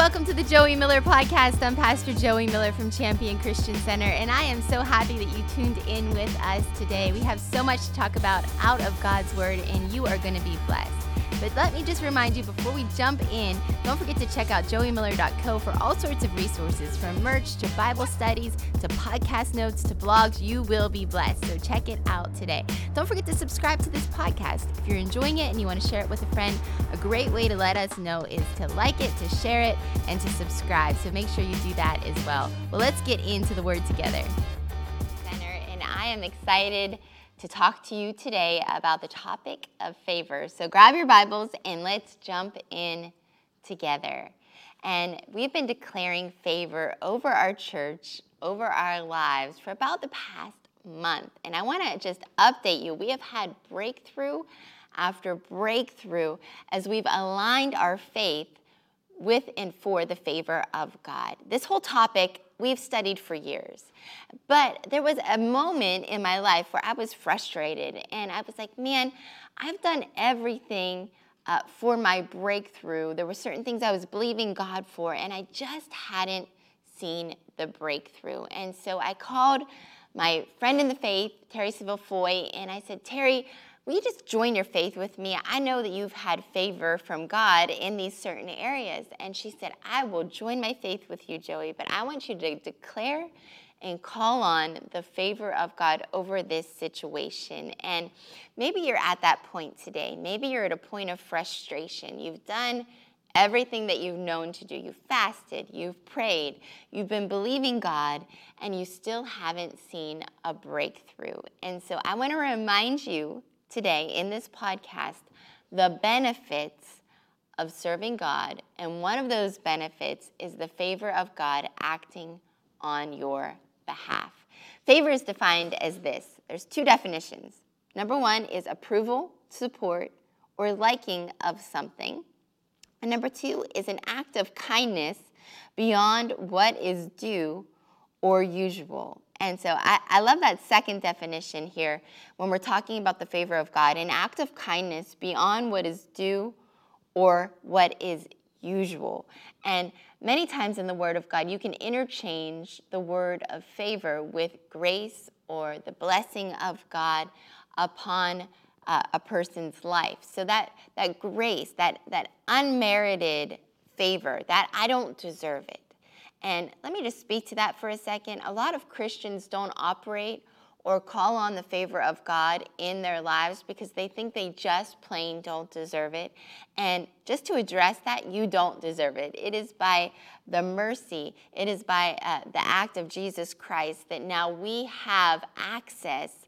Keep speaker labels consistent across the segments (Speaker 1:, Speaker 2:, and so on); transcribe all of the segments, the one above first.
Speaker 1: welcome to the Joie Miller podcast. I'm Pastor Joie Miller from Champion Christian Center, and I am so happy that you tuned in with us today. We have so much to talk about out of God's Word, and you are going to be blessed. But let me just remind you before we jump in, don't forget to check out joiemiller.co for all sorts of resources from merch to Bible studies to podcast notes to blogs. You will be blessed. So check it out today. Don't forget to subscribe to this podcast. If you're enjoying it and you want to share it with a friend, a great way to let us know is to like it, to share it, and to subscribe. So make sure you do that as well. Well, let's get into the word together. And I am excited to talk to you today about the topic of favor. So grab your Bibles and let's jump in together. And we've been declaring favor over our church, over our lives for about the past month. And I want to just update you. We have had breakthrough after breakthrough as we've aligned our faith with and for the favor of God. This whole topic we've studied for years. But there was a moment in my life where I was frustrated and I was like, man, I've done everything uh, for my breakthrough. There were certain things I was believing God for, and I just hadn't seen the breakthrough. And so I called my friend in the faith, Terri Savelle Foy, and I said, Terri, will you just join your faith with me? I know that you've had favor from God in these certain areas. And she said, I will join my faith with you, Joie, but I want you to declare and call on the favor of God over this situation. And maybe you're at that point today. Maybe you're at a point of frustration. You've done everything that you've known to do. You've fasted, you've prayed, you've been believing God, and you still haven't seen a breakthrough. And so I want to remind you today in this podcast the benefits of serving God. And one of those benefits is the favor of God acting on your behalf. Favor is defined as this there's two definitions. Number one is approval, support, or liking of something. And number two is an act of kindness beyond what is due or usual. And so I, I, love that second definition here when we're talking about the favor of God an act of kindness beyond what is due or what is usual. And many times in the Word of God, you can interchange the word of favor with grace or the blessing of God upon uh, a person's life. So that, that grace, that, that unmerited favor, that I don't deserve it and let me just speak to that for a second. A lot of Christians don't operate or call on the favor of God in their lives because they think they just plain don't deserve it. And just to address that, you don't deserve it. It is by the mercy, it is by uh, the act of Jesus Christ that now we have access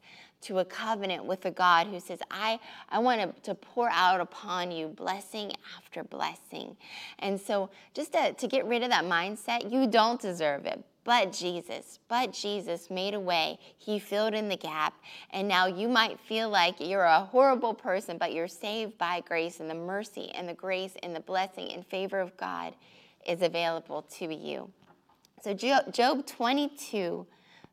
Speaker 1: to a covenant with a God who says, I, I want to, to pour out upon you blessing after blessing. And so, just to, to get rid of that mindset, you don't deserve it. But Jesus, but Jesus made a way. He filled in the gap. And now you might feel like you're a horrible person, but you're saved by grace, and the mercy and the grace and the blessing and favor of God is available to you. So, Job 22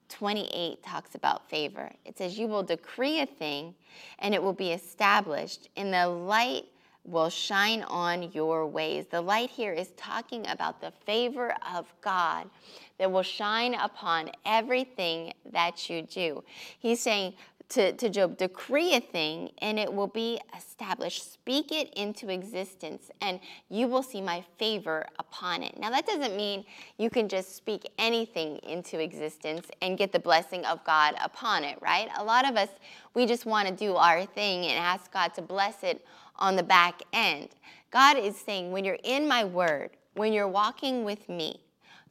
Speaker 1: 28 talks about favor. It says, You will decree a thing and it will be established, and the light will shine on your ways. The light here is talking about the favor of God that will shine upon everything that you do. He's saying, to, to Job, decree a thing and it will be established. Speak it into existence and you will see my favor upon it. Now, that doesn't mean you can just speak anything into existence and get the blessing of God upon it, right? A lot of us, we just want to do our thing and ask God to bless it on the back end. God is saying, when you're in my word, when you're walking with me,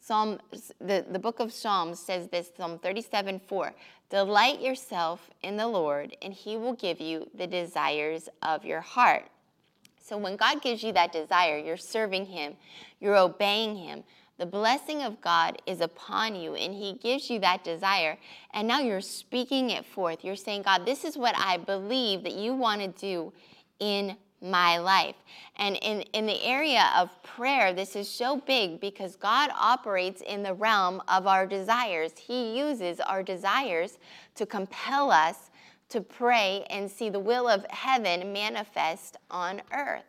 Speaker 1: Psalm, the, the book of Psalms says this, Psalm 37 4. Delight yourself in the Lord, and he will give you the desires of your heart. So when God gives you that desire, you're serving him, you're obeying him. The blessing of God is upon you, and He gives you that desire. And now you're speaking it forth. You're saying, God, this is what I believe that you want to do in my life. And in, in the area of prayer, this is so big because God operates in the realm of our desires. He uses our desires to compel us to pray and see the will of heaven manifest on earth.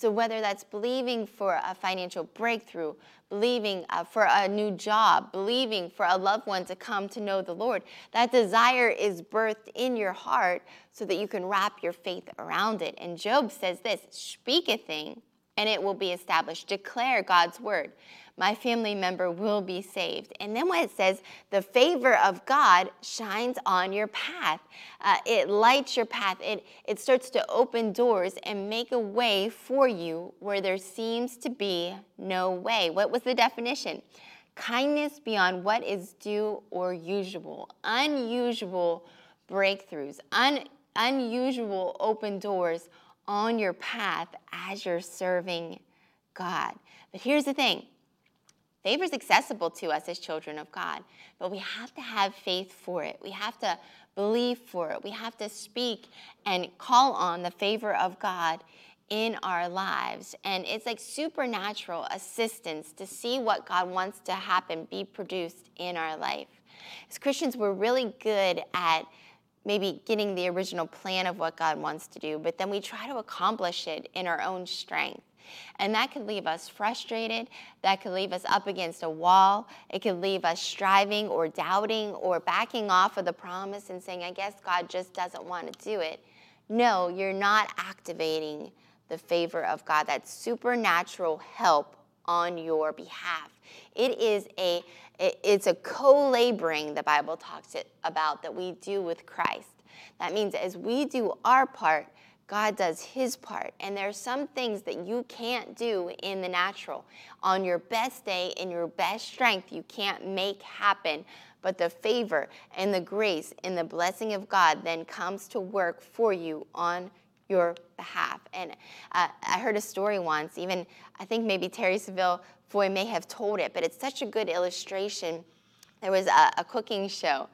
Speaker 1: So, whether that's believing for a financial breakthrough, believing uh, for a new job, believing for a loved one to come to know the Lord, that desire is birthed in your heart so that you can wrap your faith around it. And Job says this speak a thing and it will be established. Declare God's word my family member will be saved. And then when it says, the favor of God shines on your path, uh, it lights your path, it, it starts to open doors and make a way for you where there seems to be no way. What was the definition? Kindness beyond what is due or usual, unusual breakthroughs, un, unusual open doors on your path as you're serving God. But here's the thing Favor is accessible to us as children of God, but we have to have faith for it. We have to believe for it. We have to speak and call on the favor of God in our lives. And it's like supernatural assistance to see what God wants to happen be produced in our life. As Christians, we're really good at maybe getting the original plan of what God wants to do, but then we try to accomplish it in our own strength. And that could leave us frustrated. That could leave us up against a wall. It could leave us striving or doubting or backing off of the promise and saying, I guess God just doesn't want to do it. No, you're not activating the favor of God. That supernatural help on your behalf. It is a it's a co-laboring the Bible talks about that we do with Christ. That means as we do our part, God does his part. And there are some things that you can't do in the natural. On your best day, in your best strength, you can't make happen. But the favor and the grace and the blessing of God then comes to work for you on your behalf. And uh, I heard a story once, even I think maybe Terri Savelle Foy may have told it, but it's such a good illustration. There was a, a cooking show,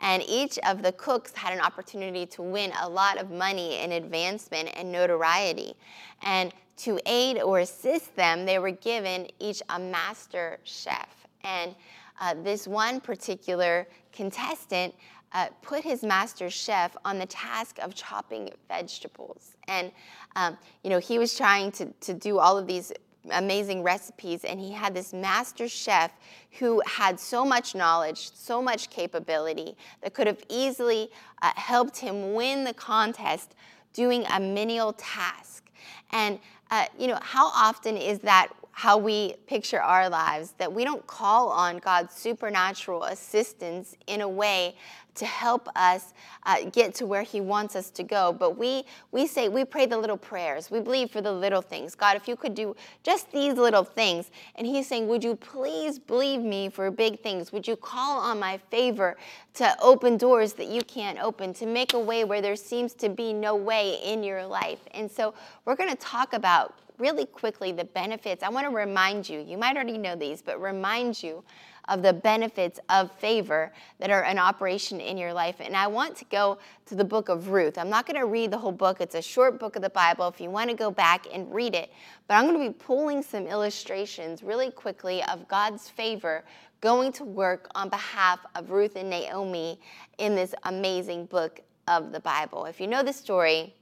Speaker 1: and each of the cooks had an opportunity to win a lot of money and advancement and notoriety. And to aid or assist them, they were given each a master chef. And uh, this one particular contestant uh, put his master chef on the task of chopping vegetables. And, um, you know, he was trying to, to do all of these amazing recipes and he had this master chef who had so much knowledge so much capability that could have easily uh, helped him win the contest doing a menial task and uh, you know how often is that how we picture our lives that we don't call on god's supernatural assistance in a way to help us uh, get to where He wants us to go. But we, we say, we pray the little prayers. We believe for the little things. God, if you could do just these little things. And He's saying, Would you please believe me for big things? Would you call on my favor to open doors that you can't open, to make a way where there seems to be no way in your life? And so we're going to talk about really quickly the benefits. I want to remind you, you might already know these, but remind you of the benefits of favor that are in operation in your life. And I want to go to the book of Ruth. I'm not going to read the whole book, it's a short book of the Bible if you want to go back and read it. But I'm going to be pulling some illustrations really quickly of God's favor going to work on behalf of Ruth and Naomi in this amazing book of the Bible. If you know the story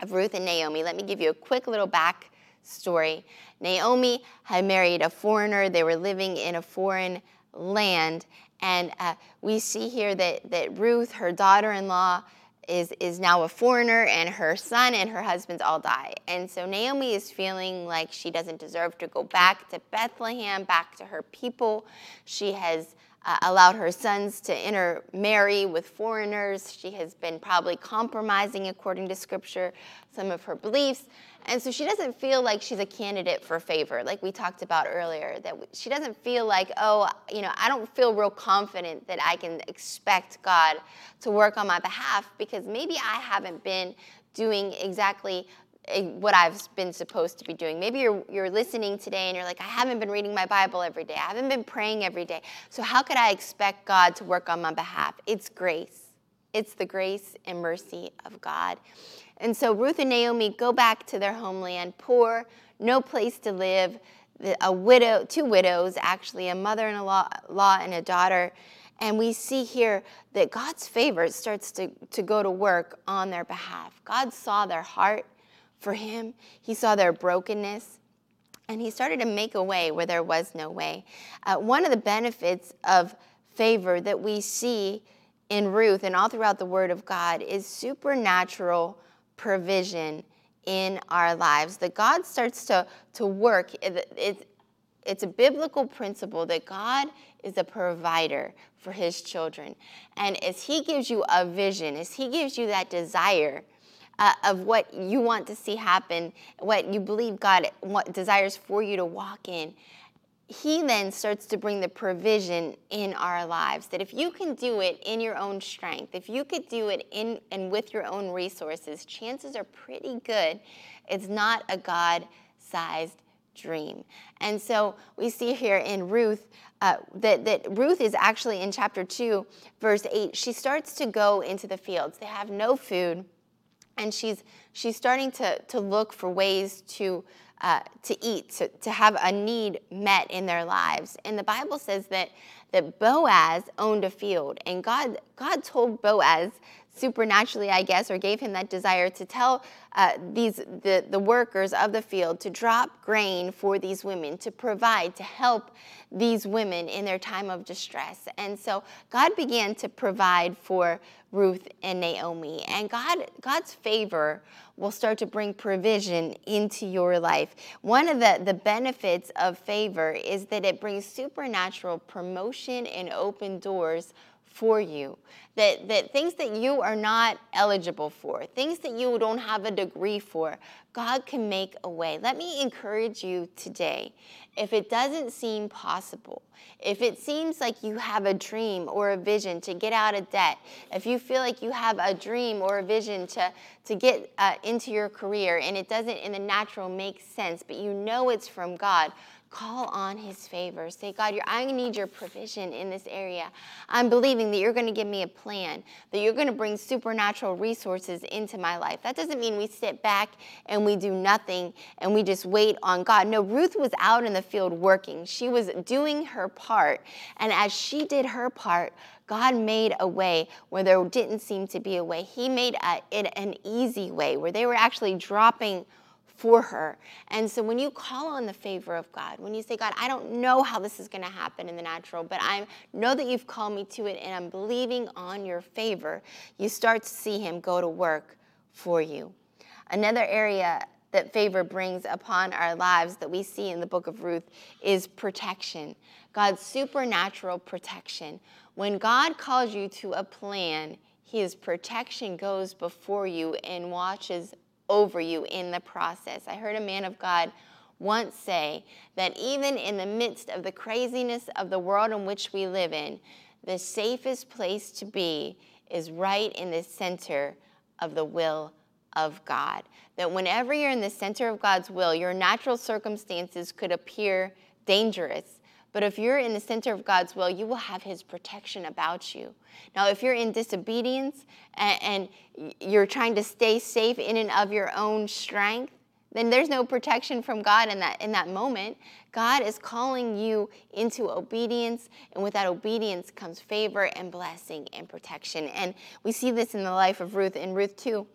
Speaker 1: of Ruth and Naomi, let me give you a quick little back story. Naomi had married a foreigner, they were living in a foreign land. And uh, we see here that, that Ruth, her daughter in law, is, is now a foreigner, and her son and her husband all die. And so Naomi is feeling like she doesn't deserve to go back to Bethlehem, back to her people. She has uh, allowed her sons to intermarry with foreigners. She has been probably compromising, according to scripture, some of her beliefs. And so she doesn't feel like she's a candidate for favor, like we talked about earlier. That she doesn't feel like, oh, you know, I don't feel real confident that I can expect God to work on my behalf because maybe I haven't been doing exactly eh, what I've been supposed to be doing. Maybe you're, you're listening today and you're like, I haven't been reading my Bible every day. I haven't been praying every day. So how could I expect God to work on my behalf? It's grace. It's the grace and mercy of God. And so Ruth and Naomi go back to their homeland, poor, no place to live, a widow, two widows actually, a mother-in-law and a daughter. And we see here that God's favor starts to, to go to work on their behalf. God saw their heart for him, He saw their brokenness, and He started to make a way where there was no way. Uh, one of the benefits of favor that we see in Ruth and all throughout the Word of God is supernatural provision in our lives. That God starts to, to work. It, it, it's a biblical principle that God is a provider for his children. And as he gives you a vision, as he gives you that desire uh, of what you want to see happen, what you believe God desires for you to walk in, he then starts to bring the provision in our lives that if you can do it in your own strength if you could do it in and with your own resources chances are pretty good it's not a god-sized dream. And so we see here in Ruth uh, that, that Ruth is actually in chapter 2, verse 8. She starts to go into the fields. They have no food, and she's, she's starting to, to look for ways to, uh, to eat, to, to have a need met in their lives. And the Bible says that, that Boaz owned a field, and God, God told Boaz supernaturally, I guess, or gave him that desire to tell uh, these the, the workers of the field to drop grain for these women, to provide, to help these women in their time of distress. And so God began to provide for Ruth and Naomi. And God, God's favor will start to bring provision into your life. One of the, the benefits of favor is that it brings supernatural promotion and open doors for you. That, that things that you are not eligible for, things that you don't have a degree for, God can make a way. Let me encourage you today. If it doesn't seem possible, if it seems like you have a dream or a vision to get out of debt, if you feel like you have a dream or a vision to, to get uh, into your career and it doesn't in the natural make sense, but you know it's from God, Call on his favor. Say, God, I need your provision in this area. I'm believing that you're going to give me a plan, that you're going to bring supernatural resources into my life. That doesn't mean we sit back and we do nothing and we just wait on God. No, Ruth was out in the field working. She was doing her part. And as she did her part, God made a way where there didn't seem to be a way. He made a, it an easy way where they were actually dropping for her. And so when you call on the favor of God, when you say, God, I don't know how this is going to happen in the natural, but I know that you've called me to it and I'm believing on your favor, you start to see Him go to work for you. Another area that favor brings upon our lives that we see in the book of Ruth is protection. God's supernatural protection. When God calls you to a plan, his protection goes before you and watches over you in the process. I heard a man of God once say that even in the midst of the craziness of the world in which we live in, the safest place to be is right in the center of the will of God. That whenever you're in the center of God's will, your natural circumstances could appear dangerous. But if you're in the center of God's will, you will have His protection about you. Now, if you're in disobedience and, and you're trying to stay safe in and of your own strength, then there's no protection from God in that in that moment. God is calling you into obedience, and with that obedience comes favor and blessing and protection. And we see this in the life of Ruth. In Ruth 2,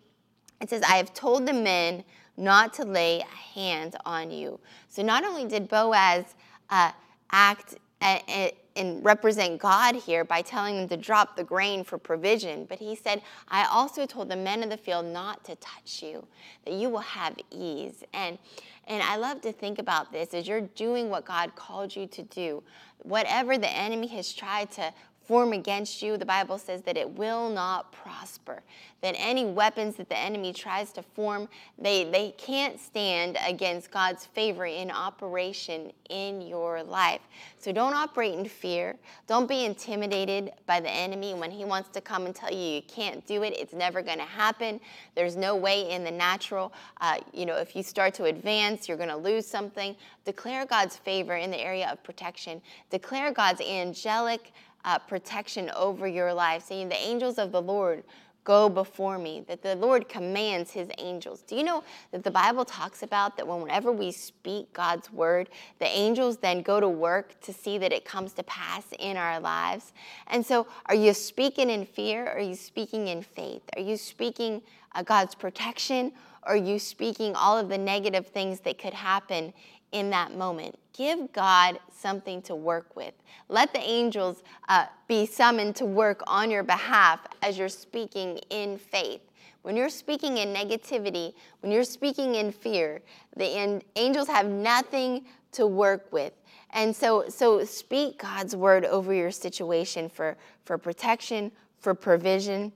Speaker 1: it says, I have told the men not to lay a hand on you. So not only did Boaz uh, act and represent God here by telling them to drop the grain for provision. But he said, I also told the men of the field not to touch you, that you will have ease. And and I love to think about this as you're doing what God called you to do. Whatever the enemy has tried to form against you, the Bible says that it will not prosper. That any weapons that the enemy tries to form, they, they can't stand against God's favor in operation in your life. So don't operate in fear. Don't be intimidated by the enemy when he wants to come and tell you you can't do it. It's never going to happen. There's no way in the natural. Uh, you know, if you start to advance, you're going to lose something. Declare God's favor in the area of protection. Declare God's angelic uh, protection over your life, saying, The angels of the Lord go before me, that the Lord commands his angels. Do you know that the Bible talks about that whenever we speak God's word, the angels then go to work to see that it comes to pass in our lives? And so, are you speaking in fear or are you speaking in faith? Are you speaking uh, God's protection or are you speaking all of the negative things that could happen in that moment. Give God something to work with. Let the angels uh, be summoned to work on your behalf as you're speaking in faith. When you're speaking in negativity, when you're speaking in fear, the angels have nothing to work with. And so, so speak God's word over your situation for, for protection, for provision.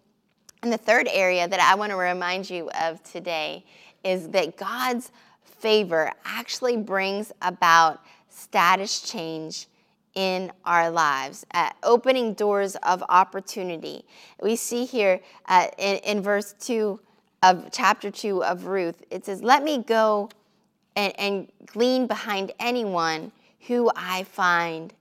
Speaker 1: And the third area that I want to remind you of today is that God's favor actually brings about status change in our lives, uh, opening doors of opportunity. We see here uh, in, in verse 2 of chapter 2 of Ruth, it says, Let me go and, and glean behind anyone who I find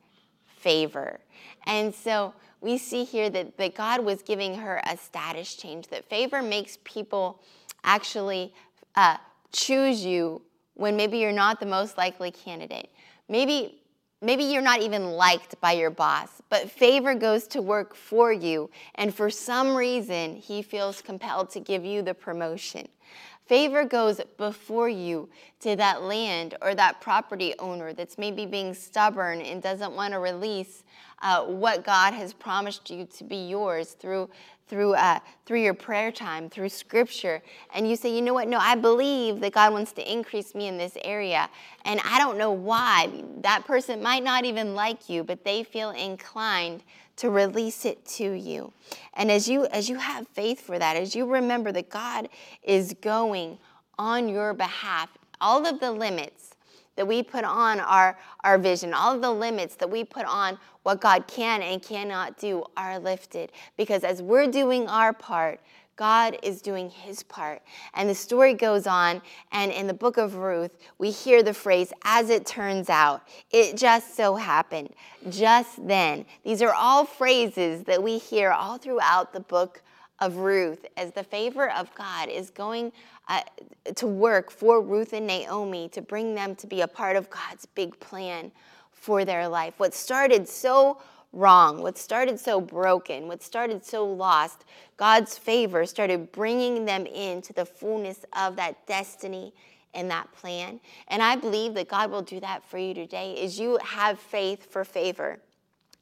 Speaker 1: favor. And so we see here that, that God was giving her a status change, that favor makes people actually uh, choose you when maybe you're not the most likely candidate. Maybe maybe you're not even liked by your boss, but favor goes to work for you and for some reason he feels compelled to give you the promotion. Favor goes before you to that land or that property owner that's maybe being stubborn and doesn't want to release uh, what God has promised you to be yours through through uh, through your prayer time, through Scripture, and you say, you know what? No, I believe that God wants to increase me in this area, and I don't know why. That person might not even like you, but they feel inclined to release it to you. And as you as you have faith for that, as you remember that God is going on your behalf, all of the limits that we put on our, our vision, all of the limits that we put on what God can and cannot do are lifted. Because as we're doing our part, God is doing his part. And the story goes on, and in the book of Ruth, we hear the phrase, as it turns out, it just so happened, just then. These are all phrases that we hear all throughout the book of Ruth as the favor of God is going uh, to work for Ruth and Naomi to bring them to be a part of God's big plan for their life. What started so wrong, what started so broken, what started so lost, God's favor started bringing them into the fullness of that destiny and that plan. And I believe that God will do that for you today as you have faith for favor.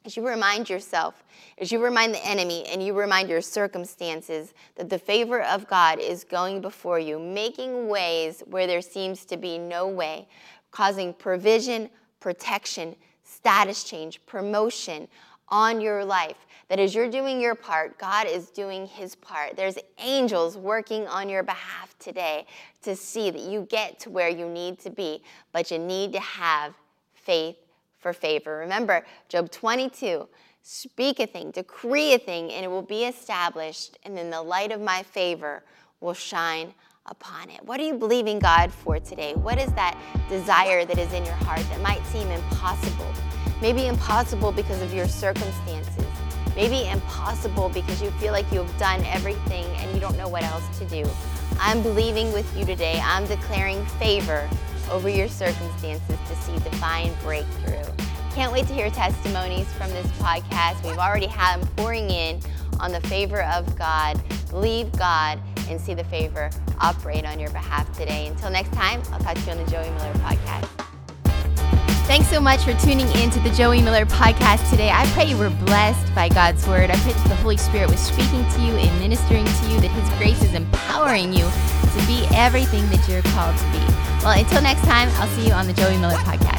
Speaker 1: As you remind yourself, as you remind the enemy and you remind your circumstances that the favor of God is going before you, making ways where there seems to be no way, causing provision, protection, status change, promotion on your life. That as you're doing your part, God is doing his part. There's angels working on your behalf today to see that you get to where you need to be, but you need to have faith for favor. Remember, Job 22 speak a thing, decree a thing, and it will be established, and then the light of my favor will shine upon it. What are you believing God for today? What is that desire that is in your heart that might seem impossible? Maybe impossible because of your circumstances. Maybe impossible because you feel like you have done everything and you don't know what else to do. I'm believing with you today. I'm declaring favor over your circumstances to see divine breakthrough. Can't wait to hear testimonies from this podcast. We've already had them pouring in on the favor of God. Believe God and see the favor operate on your behalf today. Until next time, I'll catch you on the Joie Miller podcast. Thanks so much for tuning in to the Joie Miller podcast today. I pray you were blessed by God's word. I pray that the Holy Spirit was speaking to you and ministering to you, that His grace is empowering you to be everything that you're called to be. Well, until next time, I'll see you on the Joie Miller podcast.